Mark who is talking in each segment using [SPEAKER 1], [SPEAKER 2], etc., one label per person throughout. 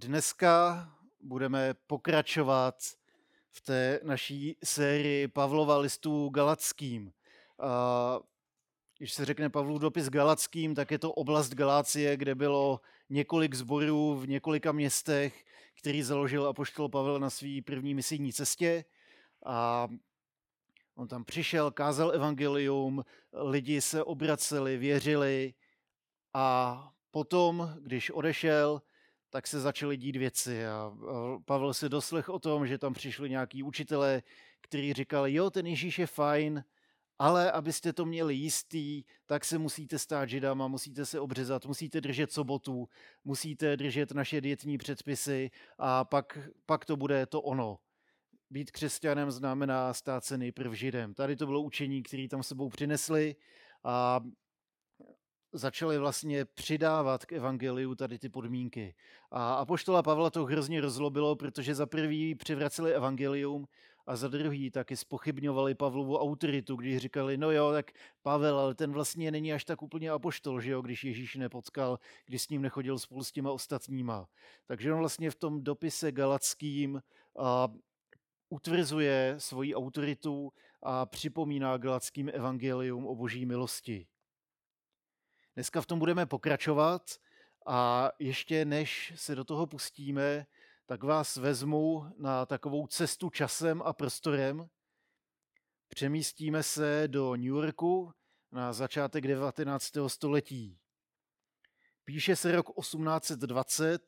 [SPEAKER 1] dneska budeme pokračovat v té naší sérii Pavlova listů Galackým. Když se řekne Pavlův dopis Galackým, tak je to oblast Galácie, kde bylo několik zborů v několika městech, který založil apoštol Pavel na své první misijní cestě. A on tam přišel, kázal evangelium, lidi se obraceli, věřili a potom, když odešel, tak se začaly dít věci a Pavel si doslech o tom, že tam přišli nějaký učitelé, kteří říkali, jo, ten Ježíš je fajn, ale abyste to měli jistý, tak se musíte stát židama, musíte se obřezat, musíte držet sobotu, musíte držet naše dietní předpisy a pak, pak to bude to ono. Být křesťanem znamená stát se nejprv židem. Tady to bylo učení, které tam sebou přinesli a začali vlastně přidávat k evangeliu tady ty podmínky. A apoštola Pavla to hrozně rozlobilo, protože za prvý přivraceli evangelium a za druhý taky spochybňovali Pavlovu autoritu, když říkali, no jo, tak Pavel, ale ten vlastně není až tak úplně apoštol, že jo, když Ježíš nepotkal, když s ním nechodil spolu s těma ostatníma. Takže on vlastně v tom dopise galackým a, utvrzuje svoji autoritu a připomíná galackým evangelium o boží milosti. Dneska v tom budeme pokračovat a ještě než se do toho pustíme, tak vás vezmu na takovou cestu časem a prostorem. Přemístíme se do New Yorku na začátek 19. století. Píše se rok 1820,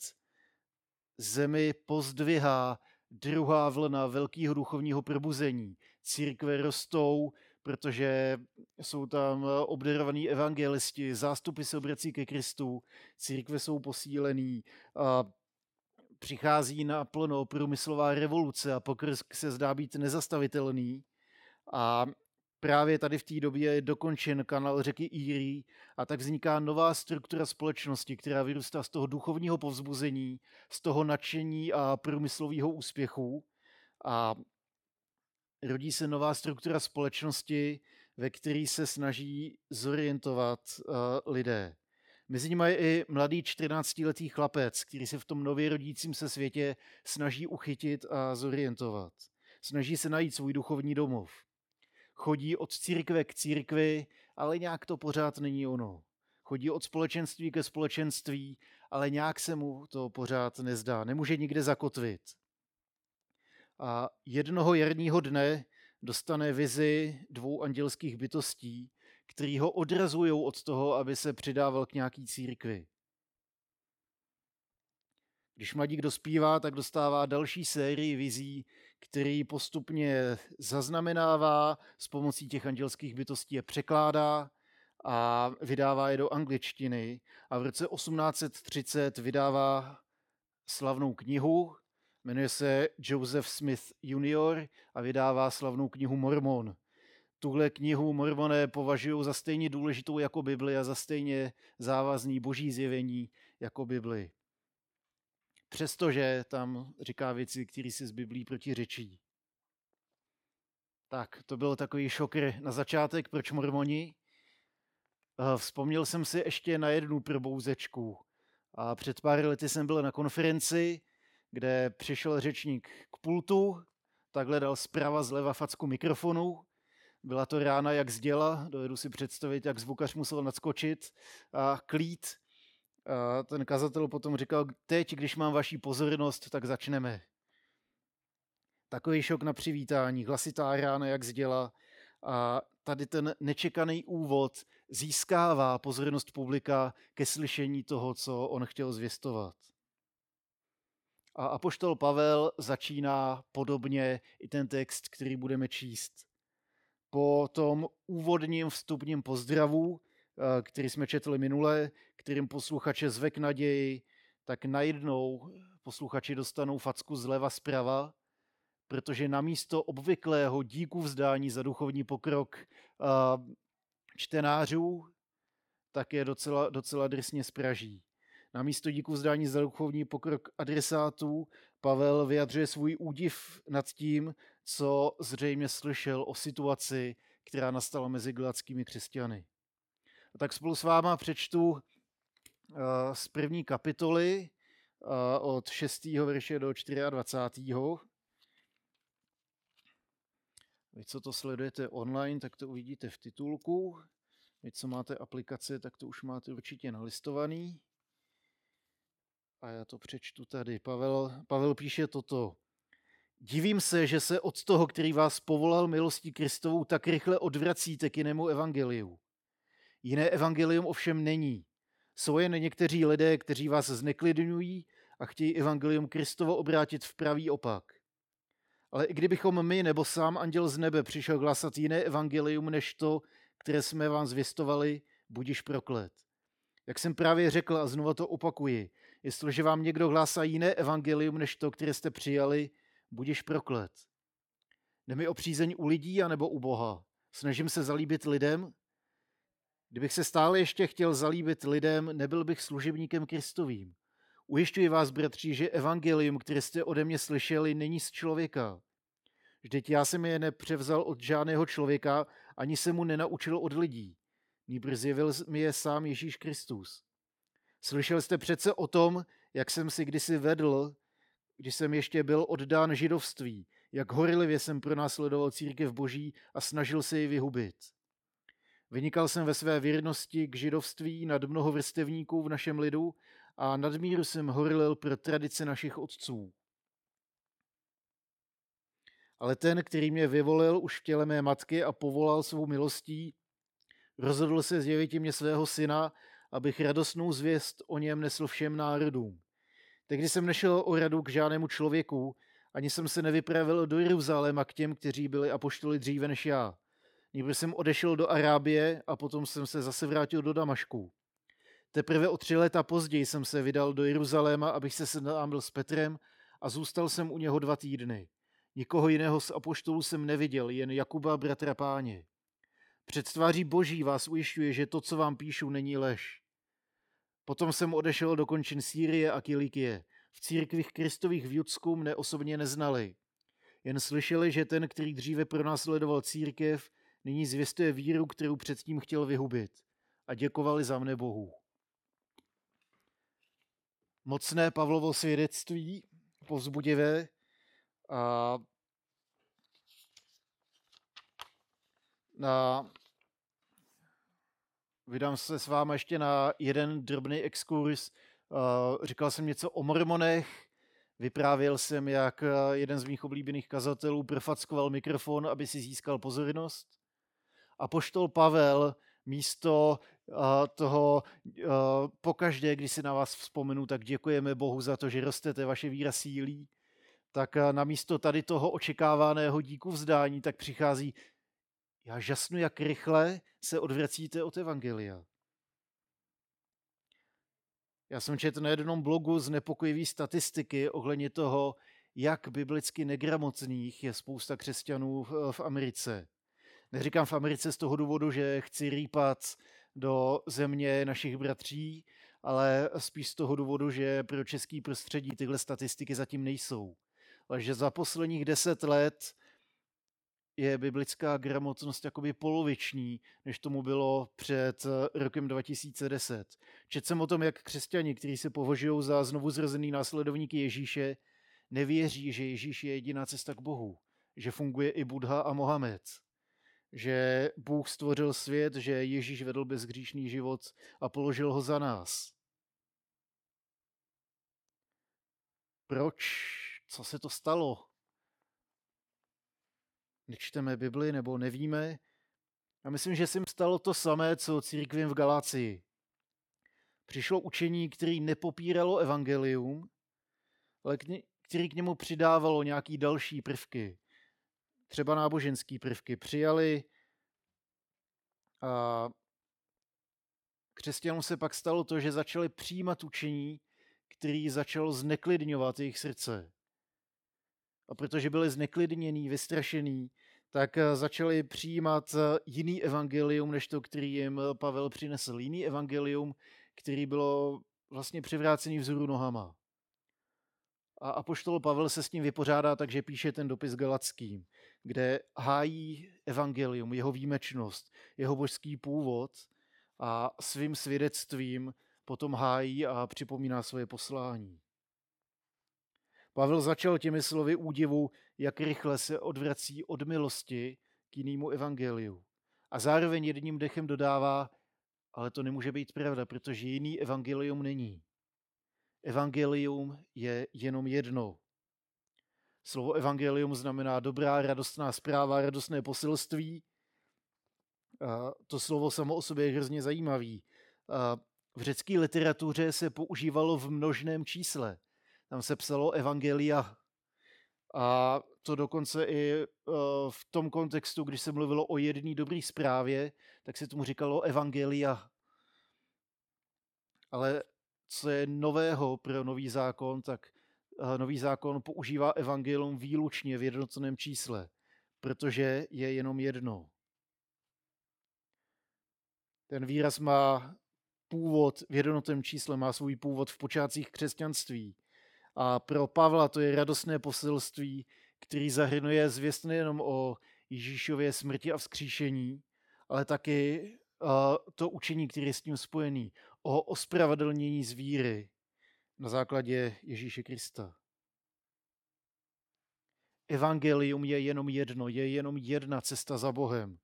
[SPEAKER 1] zemi pozdvihá druhá vlna velkého duchovního probuzení. Církve rostou, protože jsou tam obdarovaní evangelisti, zástupy se obrací ke Kristu, církve jsou posílený, a přichází na plno průmyslová revoluce a pokrsk se zdá být nezastavitelný. A právě tady v té době je dokončen kanál řeky Erie a tak vzniká nová struktura společnosti, která vyrůstá z toho duchovního povzbuzení, z toho nadšení a průmyslového úspěchu. A rodí se nová struktura společnosti, ve které se snaží zorientovat uh, lidé. Mezi nimi je i mladý 14-letý chlapec, který se v tom nově rodícím se světě snaží uchytit a zorientovat. Snaží se najít svůj duchovní domov. Chodí od církve k církvi, ale nějak to pořád není ono. Chodí od společenství ke společenství, ale nějak se mu to pořád nezdá. Nemůže nikde zakotvit a jednoho jarního dne dostane vizi dvou andělských bytostí, který ho odrazují od toho, aby se přidával k nějaký církvi. Když mladík dospívá, tak dostává další sérii vizí, který postupně zaznamenává, s pomocí těch andělských bytostí je překládá a vydává je do angličtiny. A v roce 1830 vydává slavnou knihu, Jmenuje se Joseph Smith Jr. a vydává slavnou knihu Mormon. Tuhle knihu mormoné považují za stejně důležitou jako Bibli a za stejně závazný boží zjevení jako Bibli. Přestože tam říká věci, které si z Biblí protiřečí. Tak, to byl takový šokr na začátek, proč mormoni. Eh, vzpomněl jsem si ještě na jednu probouzečku. A před pár lety jsem byl na konferenci, kde přišel řečník k pultu, takhle dal zprava zleva facku mikrofonu. Byla to rána jak z děla, dovedu si představit, jak zvukař musel nadskočit a klít. A ten kazatel potom říkal, teď, když mám vaší pozornost, tak začneme. Takový šok na přivítání, hlasitá rána jak z děla. A tady ten nečekaný úvod získává pozornost publika ke slyšení toho, co on chtěl zvěstovat. A apoštol Pavel začíná podobně i ten text, který budeme číst. Po tom úvodním vstupním pozdravu, eh, který jsme četli minule, kterým posluchače zve k naději, tak najednou posluchači dostanou facku zleva zprava, protože namísto obvyklého díku vzdání za duchovní pokrok eh, čtenářů, tak je docela, docela drsně spraží. Na místo díku vzdání za duchovní pokrok adresátů Pavel vyjadřuje svůj údiv nad tím, co zřejmě slyšel o situaci, která nastala mezi galackými křesťany. A tak spolu s váma přečtu uh, z první kapitoly od 6. verše do 24. Vy, co to sledujete online, tak to uvidíte v titulku. Vy, co máte aplikaci, tak to už máte určitě nalistovaný. A já to přečtu tady. Pavel, Pavel píše toto. Divím se, že se od toho, který vás povolal milostí Kristovou, tak rychle odvracíte k jinému evangeliu. Jiné evangelium ovšem není. Jsou jen někteří lidé, kteří vás zneklidňují a chtějí evangelium Kristovo obrátit v pravý opak. Ale i kdybychom my nebo sám anděl z nebe přišel hlásat jiné evangelium než to, které jsme vám zvěstovali, budiš proklet. Jak jsem právě řekl a znova to opakuji, jestliže vám někdo hlásá jiné evangelium než to, které jste přijali, budiš proklet. Jde mi o přízeň u lidí anebo u Boha. Snažím se zalíbit lidem. Kdybych se stále ještě chtěl zalíbit lidem, nebyl bych služebníkem Kristovým. Ujišťuji vás, bratři, že evangelium, které jste ode mě slyšeli, není z člověka. Vždyť já jsem je nepřevzal od žádného člověka, ani se mu nenaučil od lidí. Nýbrž zjevil mi je sám Ježíš Kristus. Slyšel jste přece o tom, jak jsem si kdysi vedl, když jsem ještě byl oddán židovství, jak horlivě jsem pronásledoval církev boží a snažil se ji vyhubit. Vynikal jsem ve své věrnosti k židovství nad mnoho vrstevníků v našem lidu a nadmíru jsem horlil pro tradice našich otců. Ale ten, který mě vyvolil už v těle mé matky a povolal svou milostí, rozhodl se zjevit mě svého syna, abych radostnou zvěst o něm nesl všem národům. Tehdy jsem nešel o radu k žádnému člověku, ani jsem se nevypravil do Jeruzaléma k těm, kteří byli apoštoli dříve než já. Nejprve jsem odešel do Arábie a potom jsem se zase vrátil do Damašku. Teprve o tři léta později jsem se vydal do Jeruzaléma, abych se seznámil s Petrem a zůstal jsem u něho dva týdny. Nikoho jiného z apoštolů jsem neviděl, jen Jakuba, bratra páně. Před tváří boží vás ujišťuje, že to, co vám píšu, není lež. Potom jsem odešel do končin Sýrie a Kilikie. V církvích Kristových v Judsku mne osobně neznali. Jen slyšeli, že ten, který dříve pronásledoval církev, nyní zvěstuje víru, kterou předtím chtěl vyhubit. A děkovali za mne Bohu. Mocné Pavlovo svědectví, povzbudivé, a na Vydám se s vámi ještě na jeden drobný exkurs. Uh, říkal jsem něco o mormonech, vyprávěl jsem, jak uh, jeden z mých oblíbených kazatelů profackoval mikrofon, aby si získal pozornost. A poštol Pavel místo uh, toho, pokaždé, když si na vás vzpomenu, tak děkujeme Bohu za to, že rostete, vaše víra sílí, tak na místo tady toho očekávaného díku vzdání, tak přichází já žasnu, jak rychle se odvracíte od Evangelia. Já jsem četl na jednom blogu z nepokojivý statistiky ohledně toho, jak biblicky negramotných je spousta křesťanů v Americe. Neříkám v Americe z toho důvodu, že chci rýpat do země našich bratří, ale spíš z toho důvodu, že pro český prostředí tyhle statistiky zatím nejsou. Ale že za posledních deset let je biblická gramotnost jakoby poloviční, než tomu bylo před eh, rokem 2010. Četl jsem o tom, jak křesťani, kteří se považují za znovu zrozený následovníky Ježíše, nevěří, že Ježíš je jediná cesta k Bohu, že funguje i Buddha a Mohamed, že Bůh stvořil svět, že Ježíš vedl bezhříšný život a položil ho za nás. Proč? Co se to stalo? Nečteme Bibli nebo nevíme. A myslím, že se jim stalo to samé, co církvím v Galácii. Přišlo učení, který nepopíralo evangelium, ale který k němu přidávalo nějaký další prvky, třeba náboženský prvky. Přijali a křesťanům se pak stalo to, že začali přijímat učení, který začalo zneklidňovat jejich srdce. A protože byli zneklidnění, vystrašení, tak eh, začali přijímat eh, jiný evangelium, než to, který jim eh, Pavel přinesl. Jiný evangelium, který bylo vlastně přivrácený vzoru nohama. A apoštol Pavel se s tím vypořádá, takže píše ten dopis Galackým, kde hájí evangelium, jeho výjimečnost, jeho božský původ a svým svědectvím potom hájí a připomíná svoje poslání. Pavel začal těmi slovy údivu, jak rychle se odvrací od milosti k jinému evangeliu. A zároveň jedním dechem dodává, ale to nemůže být pravda, protože jiný evangelium není. Evangelium je jenom jedno. Slovo evangelium znamená dobrá, radostná zpráva, radostné poselství. A to slovo samo o sobě je hrozně zajímavý. A v řecké literatuře se používalo v množném čísle. Tam se psalo evangelia. A to dokonce i v tom kontextu, když se mluvilo o jedné dobré zprávě, tak se tomu říkalo evangelia. Ale co je nového pro nový zákon, tak nový zákon používá evangelium výlučně v jednotném čísle, protože je jenom jedno. Ten výraz má původ v jednotném čísle, má svůj původ v počátcích křesťanství. A pro Pavla to je radostné poselství, který zahrnuje zvěst nejenom o Ježíšově smrti a vzkříšení, ale taky to učení, které je s tím spojený, o ospravedlnění z víry na základě Ježíše Krista. Evangelium je jenom jedno, je jenom jedna cesta za Bohem,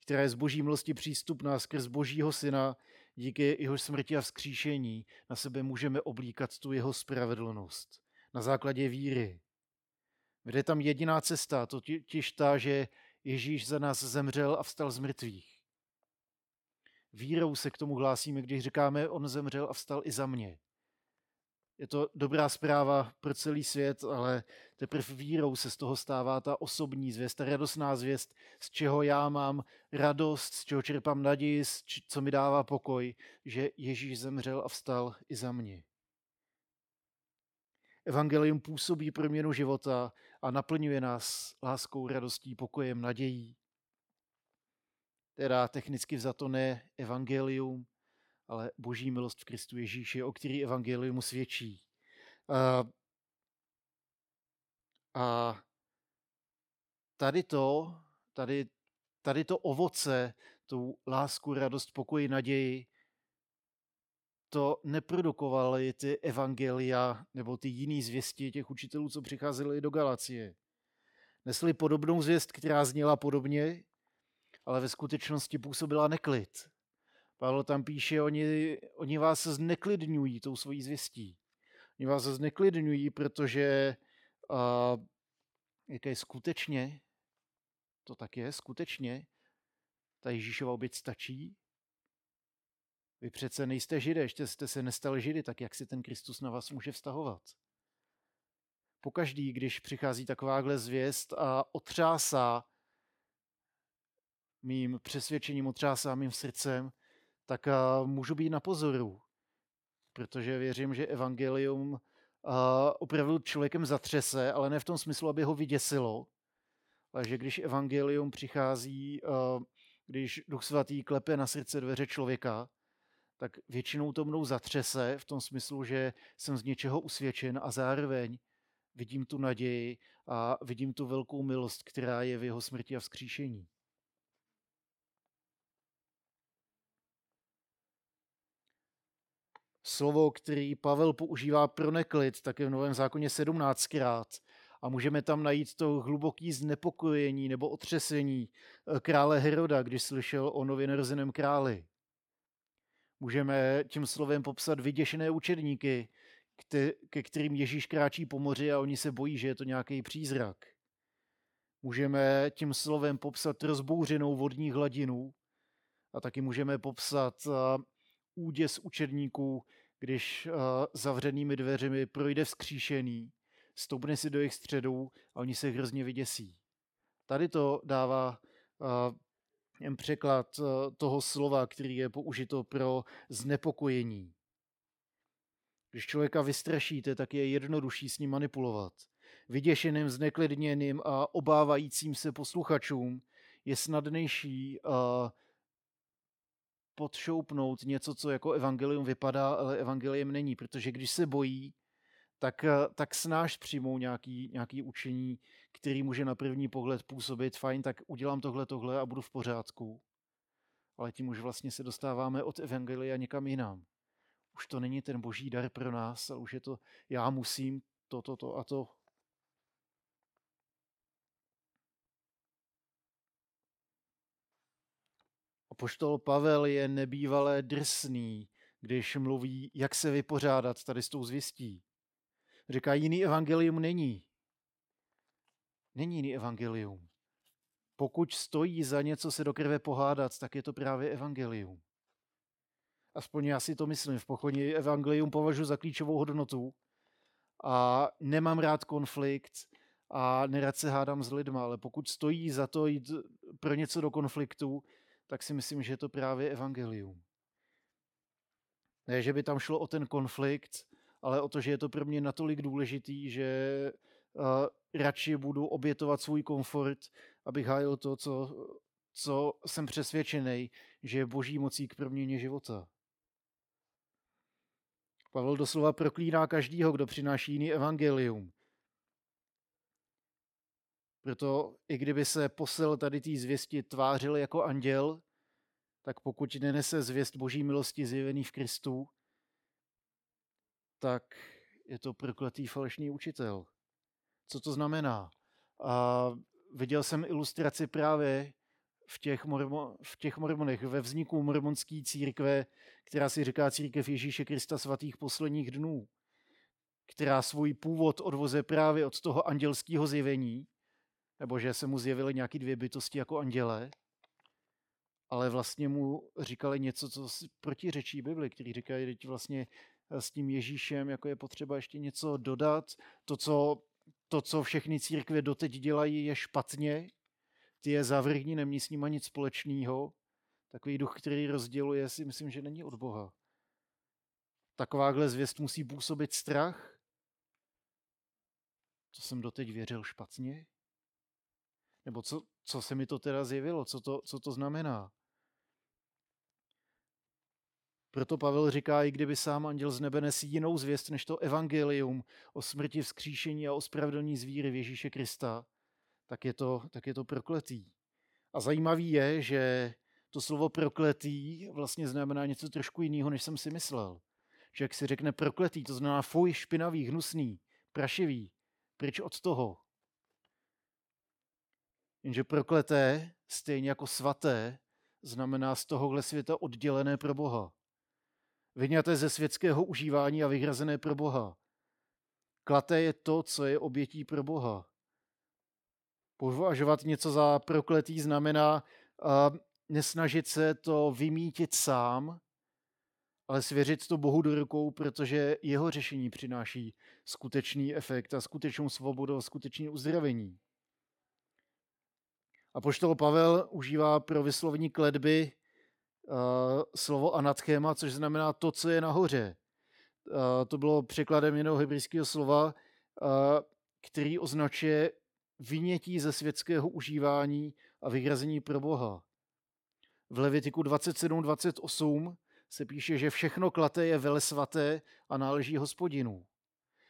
[SPEAKER 1] která je z boží milosti přístupná skrz božího syna, díky jeho smrti a vzkříšení na sebe můžeme oblíkat tu jeho spravedlnost na základě víry. Vede tam jediná cesta, totiž ta, že Ježíš za nás zemřel a vstal z mrtvých. Vírou se k tomu hlásíme, když říkáme, on zemřel a vstal i za mě. Je to dobrá zpráva pro celý svět, ale teprve vírou se z toho stává ta osobní zvěst, ta radostná zvěst, z čeho já mám radost, z čeho čerpám naději, co mi dává pokoj, že Ježíš zemřel a vstal i za mě. Evangelium působí proměnu života a naplňuje nás láskou, radostí, pokojem, nadějí. Teda technicky vzato ne evangelium, ale boží milost v Kristu Ježíši, o který evangelium svědčí. A, a tady to, tady, tady to ovoce, tu lásku, radost, pokoj, naději, to neprodukovaly ty evangelia nebo ty jiný zvěsti těch učitelů, co přicházeli do Galacie. Nesli podobnou zvěst, která zněla podobně, ale ve skutečnosti působila neklid. Pavel tam píše, oni, oni vás zneklidňují tou svojí zvěstí. Oni vás zneklidňují, protože uh, jaké skutečně, to tak je, skutečně, ta Ježíšova oběť stačí. Vy přece nejste židé, ještě jste se nestali židy, tak jak si ten Kristus na vás může vztahovat? Pokaždý, když přichází takováhle zvěst a otřásá mým přesvědčením, otřásá mým srdcem, tak můžu být na pozoru, protože věřím, že evangelium opravdu člověkem zatřese, ale ne v tom smyslu, aby ho vyděsilo, ale že když evangelium přichází, když Duch Svatý klepe na srdce dveře člověka, tak většinou to mnou zatřese v tom smyslu, že jsem z něčeho usvědčen a zároveň vidím tu naději a vidím tu velkou milost, která je v jeho smrti a vzkříšení. Slovo, který Pavel používá pro neklid, tak je v Novém zákoně 17krát. A můžeme tam najít to hluboký znepokojení nebo otřesení eh, krále Heroda, když slyšel o nově narozeném králi. Můžeme tím slovem popsat vyděšené učedníky, ke kterým Ježíš kráčí po moři a oni se bojí, že je to nějaký přízrak. Můžeme tím slovem popsat rozbouřenou vodní hladinu a taky můžeme popsat eh, úděs učedníků, když uh, zavřenými dveřmi projde vzkříšený, stoupne si do jejich středů a oni se hrozně vyděsí. Tady to dává uh, jen překlad uh, toho slova, který je použito pro znepokojení. Když člověka vystrašíte, tak je jednodušší s ním manipulovat. Vyděšeným, zneklidněným a obávajícím se posluchačům je snadnější uh, podšoupnout něco, co jako evangelium vypadá, ale evangelium není, protože když se bojí, tak, eh, tak snáš přijmou nějaký, nějaký učení, který může na první pohled působit, fajn, tak udělám tohle, tohle a budu v pořádku. Ale tím už vlastně se dostáváme od evangelia někam jinam. Už to není ten boží dar pro nás, ale už je to, já musím to, to, to a to. Poštol Pavel je nebývalé drsný, když mluví, jak se vypořádat tady s tou zvěstí. Říká, jiný evangelium není. Není jiný evangelium. Pokud stojí za něco se do krve pohádat, tak je to právě evangelium. Aspoň já si to myslím. V pochodě evangelium považuji za klíčovou hodnotu a nemám rád konflikt a nerad se hádám s lidma, ale pokud stojí za to jít pro něco do konfliktu, tak si myslím, že je to právě evangelium. Ne, že by tam šlo o ten konflikt, ale o to, že je to pro mě natolik důležitý, že uh, radši budu obětovat svůj komfort, abych hájil to, co, co jsem přesvědčený, že je boží mocí k proměně života. Pavel doslova proklíná každýho, kdo přináší jiný evangelium. Proto i kdyby se posel tady té zvěsti tvářil jako anděl, tak pokud nenese zvěst boží milosti zjevený v Kristu, tak je to prokletý falešný učitel. Co to znamená? A viděl jsem ilustraci právě v těch, mormo, v těch mormonech, ve vzniku mormonské církve, která si říká církev Ježíše Krista svatých posledních dnů, která svůj původ odvoze právě od toho andělského zjevení, nebo že se mu zjevily nějaké dvě bytosti jako anděle, ale vlastně mu říkali něco, co protiřečí Bibli, který říkají teď vlastně eh, s tím Ježíšem, jako je potřeba ještě něco dodat. To, co, to, co všechny církve doteď dělají, je špatně. Ty je zavrhní, nemějí s nima nic společného. Takový duch, který rozděluje, si myslím, že není od Boha. Takováhle zvěst musí působit strach. To jsem doteď věřil špatně? Nebo co, co se mi to teda zjevilo? Co to, co to znamená? Proto Pavel říká, i kdyby sám anděl z nebe nesí jinou zvěst než to evangelium o smrti, vzkříšení a o spravedlní zvíry v Ježíše Krista, tak je to, tak je to prokletý. A zajímavý je, že to slovo prokletý vlastně znamená něco trošku jiného, než jsem si myslel. Že jak si řekne prokletý, to znamená fuj, špinavý, hnusný, prašivý, pryč od toho. Jenže prokleté, stejně jako svaté, znamená z tohohle světa oddělené pro Boha vyňaté ze světského užívání a vyhrazené pro Boha. Klaté je to, co je obětí pro Boha. Považovat něco za prokletý znamená uh, nesnažit se to vymítit sám, ale svěřit to Bohu do rukou, protože jeho řešení přináší skutečný efekt a skutečnou svobodu a skutečné uzdravení. A poštol Pavel užívá pro vyslovení kledby uh, slovo anatchéma, což znamená to, co je nahoře. Uh, to bylo překladem jiného hebrejského slova, uh, který označuje vynětí ze světského užívání a vyhrazení pro Boha. V Levitiku 27.28 se píše, že všechno klaté je velesvaté a náleží hospodinu.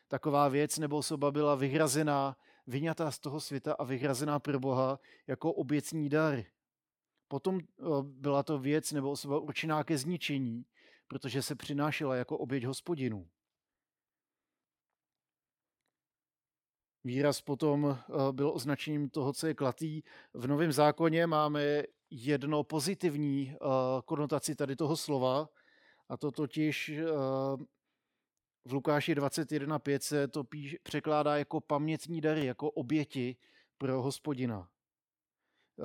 [SPEAKER 1] Taková věc nebo osoba byla vyhrazená, vyňatá z toho světa a vyhrazená pro Boha jako oběcní dar. Potom eh, byla to věc nebo osoba určená ke zničení, protože se přinášela jako oběť hospodinu. Výraz potom eh, byl označením toho, co je klatý. V Novém zákoně máme jedno pozitivní eh, konotaci tady toho slova, a to totiž v Lukáši 21.5 se to píš, překládá jako pamětní dary, jako oběti pro hospodina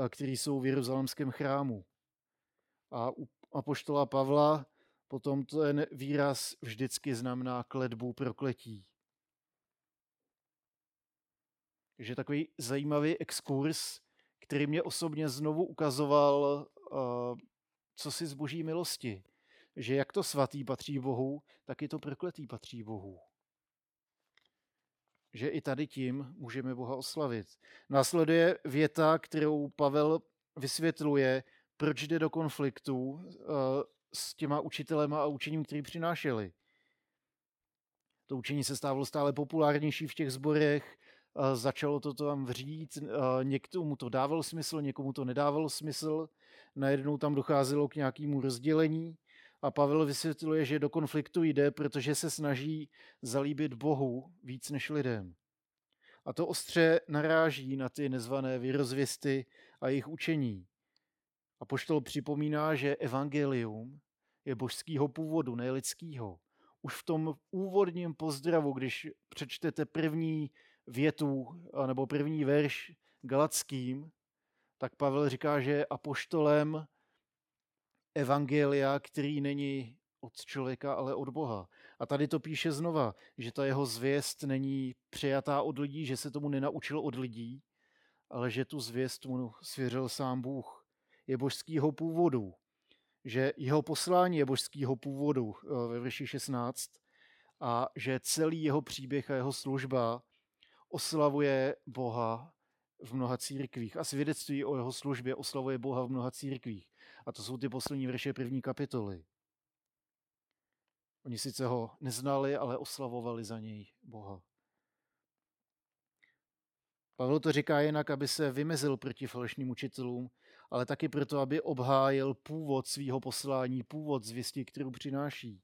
[SPEAKER 1] který jsou v Jeruzalémském chrámu. A u apoštola Pavla potom ten výraz vždycky znamená kledbu prokletí. Takže takový zajímavý exkurs, který mě osobně znovu ukazoval, co si z boží milosti. Že jak to svatý patří Bohu, tak i to prokletý patří Bohu že i tady tím můžeme Boha oslavit. Následuje věta, kterou Pavel vysvětluje, proč jde do konfliktu eh, s těma učitelema a učením, který přinášeli. To učení se stávalo stále populárnější v těch zborech, eh, začalo to tam vřít, eh, někomu to dávalo smysl, někomu to nedávalo smysl, najednou tam docházelo k nějakému rozdělení A Pavel vysvětluje, že do konfliktu jde, protože se snaží zalíbit Bohu víc než lidem. A to ostře naráží na ty nezvané vyrozvěsty a jejich učení. A poštol připomíná, že evangelium je božského původu, ne lidského. Už v tom úvodním pozdravu, když přečtete první větu nebo první verš Galackým, tak Pavel říká, že apoštolem evangelia, který není od člověka, ale od Boha. A tady to píše znova, že ta jeho zvěst není přijatá od lidí, že se tomu nenaučil od lidí, ale že tu zvěst mu svěřil sám Bůh. Je božského původu, že jeho poslání je božského původu eh, ve verši 16 a že celý jeho příběh a jeho služba oslavuje Boha v mnoha církvích a svědectví o jeho službě oslavuje Boha v mnoha církvích. A to jsou ty poslední verše první kapitoly. Oni sice ho neznali, ale oslavovali za něj Boha. Pavel to říká jinak, aby se vymezil proti falešným učitelům, ale taky proto, aby obhájil původ svého poslání, původ zvěstí, kterou přináší.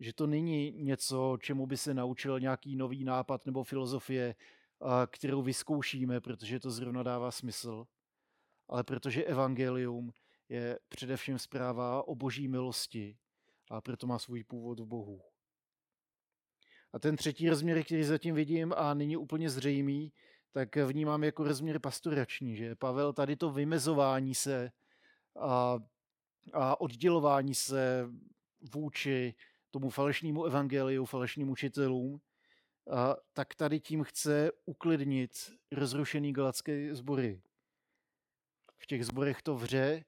[SPEAKER 1] Že to není něco, čemu by se naučil nějaký nový nápad nebo filozofie, kterou vyzkoušíme, protože to zrovna dává smysl, ale protože evangelium je především zpráva o boží milosti a proto má svůj původ v Bohu. A ten třetí rozměr, který zatím vidím a není úplně zřejmý, tak vnímám jako rozměr pastorační, že Pavel tady to vymezování se a, a oddělování se vůči tomu falešnému evangeliu, falešným učitelům, a, tak tady tím chce uklidnit rozrušený galacké sbory. V těch zborech to vře,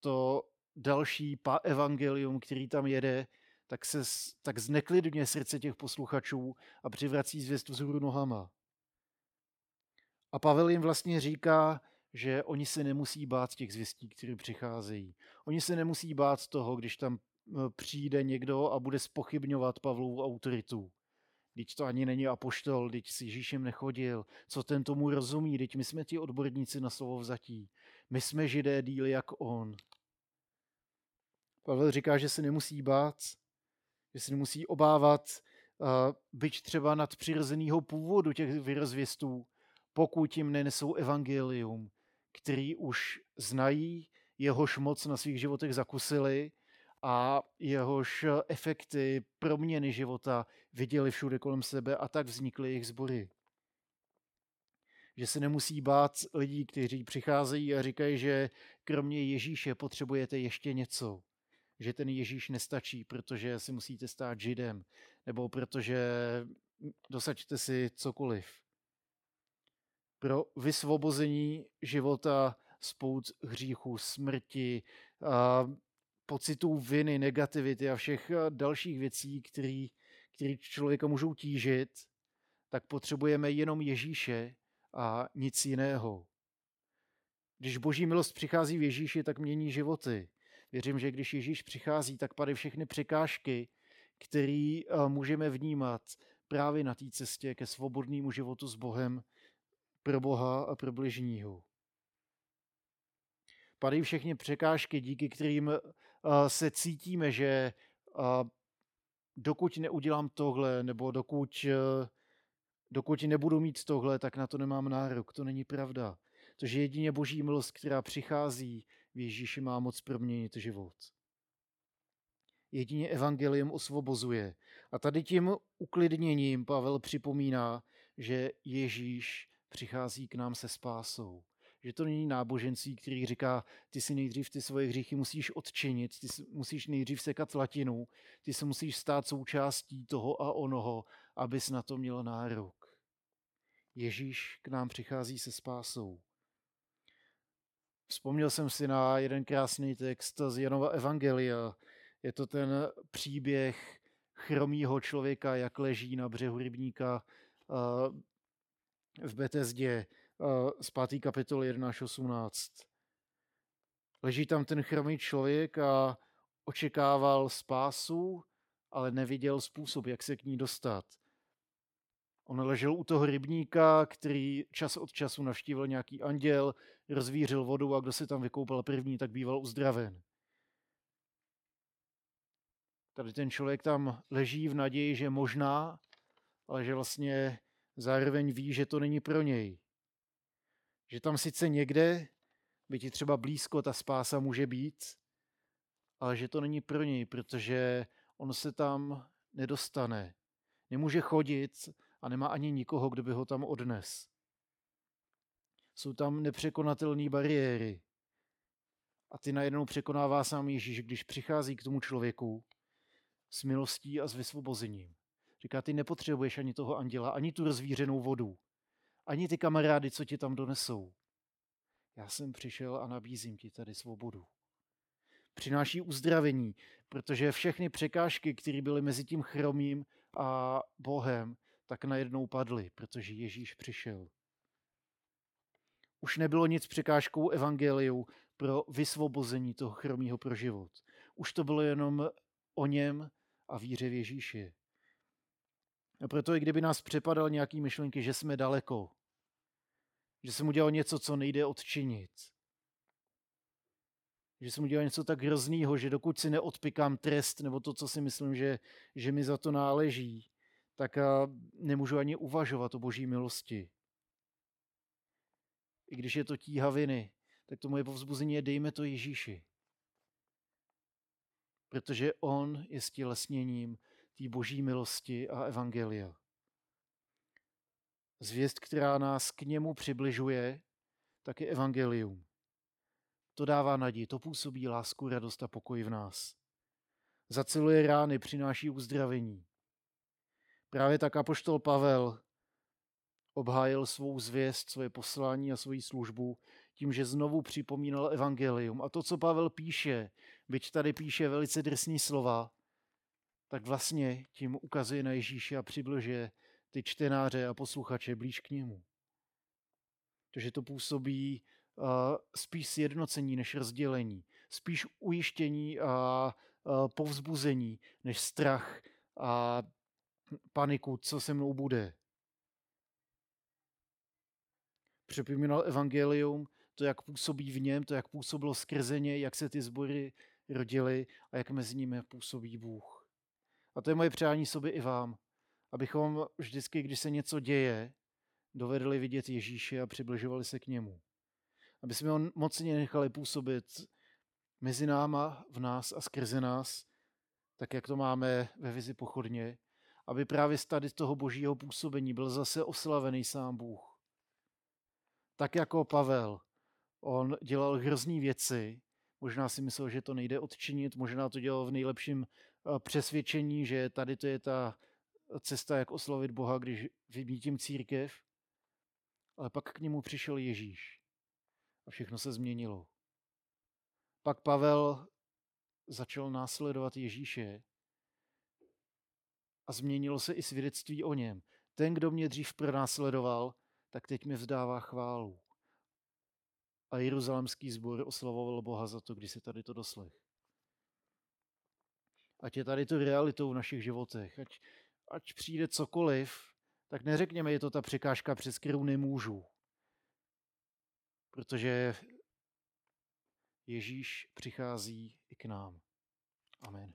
[SPEAKER 1] to další pa evangelium, který tam jede, tak, se, tak zneklidňuje srdce těch posluchačů a přivrací zvěst vzhůru nohama. A Pavel jim vlastně říká, že oni se nemusí bát těch zvěstí, které přicházejí. Oni se nemusí bát toho, když tam přijde někdo a bude spochybňovat Pavlovu autoritu. Teď to ani není apoštol, teď s Ježíšem nechodil. Co ten tomu rozumí? Teď my jsme ti odborníci na slovo vzatí. My jsme židé díly jak on. Pavel říká, že se nemusí bát, že se nemusí obávat uh, byť třeba nad přirozeného původu těch vyrozvěstů, pokud jim nenesou evangelium, který už znají, jehož moc na svých životech zakusili a jehož efekty proměny života viděli všude kolem sebe a tak vznikly jejich sbory. Že se nemusí bát lidí, kteří přicházejí a říkají, že kromě Ježíše potřebujete ještě něco že ten Ježíš nestačí, protože si musíte stát židem, nebo protože dosaďte si cokoliv. Pro vysvobození života spout hříchu, smrti, pocitů viny, negativity a všech dalších věcí, které který člověka můžou tížit, tak potřebujeme jenom Ježíše a nic jiného. Když boží milost přichází v Ježíši, tak mění životy. Věřím, že když Ježíš přichází, tak pady všechny překážky, které eh, můžeme vnímat právě na té cestě ke svobodnému životu s Bohem pro Boha a pro bližního. Padají všechny překážky, díky kterým eh, se cítíme, že eh, dokud neudělám tohle, nebo dokud, dokud nebudu mít tohle, tak na to nemám nárok. To není pravda. To, že jedině boží milost, která přichází v Ježíši má moc proměnit život. Jedině evangelium osvobozuje. A tady tím uklidněním Pavel připomíná, že Ježíš přichází k nám se spásou. Že to není náboženství, který říká, ty si nejdřív ty svoje hříchy musíš odčinit, ty musíš nejdřív sekat latinu, ty se musíš stát součástí toho a onoho, abys na to měl nárok. Ježíš k nám přichází se spásou. Vzpomněl jsem si na jeden krásný text z Janova Evangelia. Je to ten příběh chromího člověka, jak leží na břehu rybníka v Betezdě z 5. kapitoly 1 až 18. Leží tam ten chromý člověk a očekával spásu, ale neviděl způsob, jak se k ní dostat. On ležel u toho rybníka, který čas od času navštívil nějaký anděl, rozvířil vodu a kdo se tam vykoupal první, tak býval uzdraven. Tady ten člověk tam leží v naději, že možná, ale že vlastně zároveň ví, že to není pro něj. Že tam sice někde, by ti třeba blízko ta spása může být, ale že to není pro něj, protože on se tam nedostane. Nemůže chodit a nemá ani nikoho, kdo by ho tam odnes. Jsou tam nepřekonatelné bariéry. A ty najednou překonává sám Ježíš, když přichází k tomu člověku s milostí a s vysvobozením. Říká, ty nepotřebuješ ani toho anděla, ani tu rozvířenou vodu, ani ty kamarády, co ti tam donesou. Já jsem přišel a nabízím ti tady svobodu. Přináší uzdravení, protože všechny překážky, které byly mezi tím chromím a Bohem, tak najednou padly, protože Ježíš přišel. Už nebylo nic překážkou evangeliu pro vysvobození toho chromího pro život. Už to bylo jenom o něm a víře v Ježíši. A proto i kdyby nás přepadal nějaký myšlenky, že jsme daleko, že jsem udělal něco, co nejde odčinit, že jsem udělal něco tak hroznýho, že dokud si neodpikám trest nebo to, co si myslím, že, že mi za to náleží, tak nemůžu ani uvažovat o boží milosti. I když je to tíha viny, tak to moje povzbuzení je dejme to Ježíši. Protože on je stělesněním té boží milosti a evangelia. Zvěst, která nás k němu přibližuje, tak je evangelium. To dává naději, to působí lásku, radost a pokoj v nás. Zaciluje rány, přináší uzdravení. Právě tak apoštol Pavel obhájil svou zvěst, svoje poslání a svoji službu tím, že znovu připomínal evangelium. A to, co Pavel píše, byť tady píše velice drsní slova, tak vlastně tím ukazuje na Ježíše a přibližuje ty čtenáře a posluchače blíž k němu. Takže to působí uh, spíš sjednocení než rozdělení, spíš ujištění a uh, povzbuzení než strach a paniku, co se mnou bude. Připomínal evangelium, to, jak působí v něm, to, jak působilo skrze něj, jak se ty sbory rodily a jak mezi nimi působí Bůh. A to je moje přání sobě i vám, abychom vždycky, když se něco děje, dovedli vidět Ježíše a přibližovali se k němu. Aby jsme ho mocně nechali působit mezi náma, v nás a skrze nás, tak jak to máme ve vizi pochodně, aby právě z tady toho božího působení byl zase oslavený sám Bůh. Tak jako Pavel, on dělal hrozný věci, možná si myslel, že to nejde odčinit, možná to dělal v nejlepším eh, přesvědčení, že tady to je ta cesta, jak oslavit Boha, když vymítím církev. Ale pak k němu přišel Ježíš a všechno se změnilo. Pak Pavel začal následovat Ježíše a změnilo se i svědectví o něm. Ten, kdo mě dřív pronásledoval, tak teď mi vzdává chválu. A jeruzalemský sbor oslavoval Boha za to, když se tady to doslech. Ať je tady to realitou v našich životech, ať, ať přijde cokoliv, tak neřekněme, je to ta překážka, přes kterou nemůžu. Protože Ježíš přichází i k nám. Amen.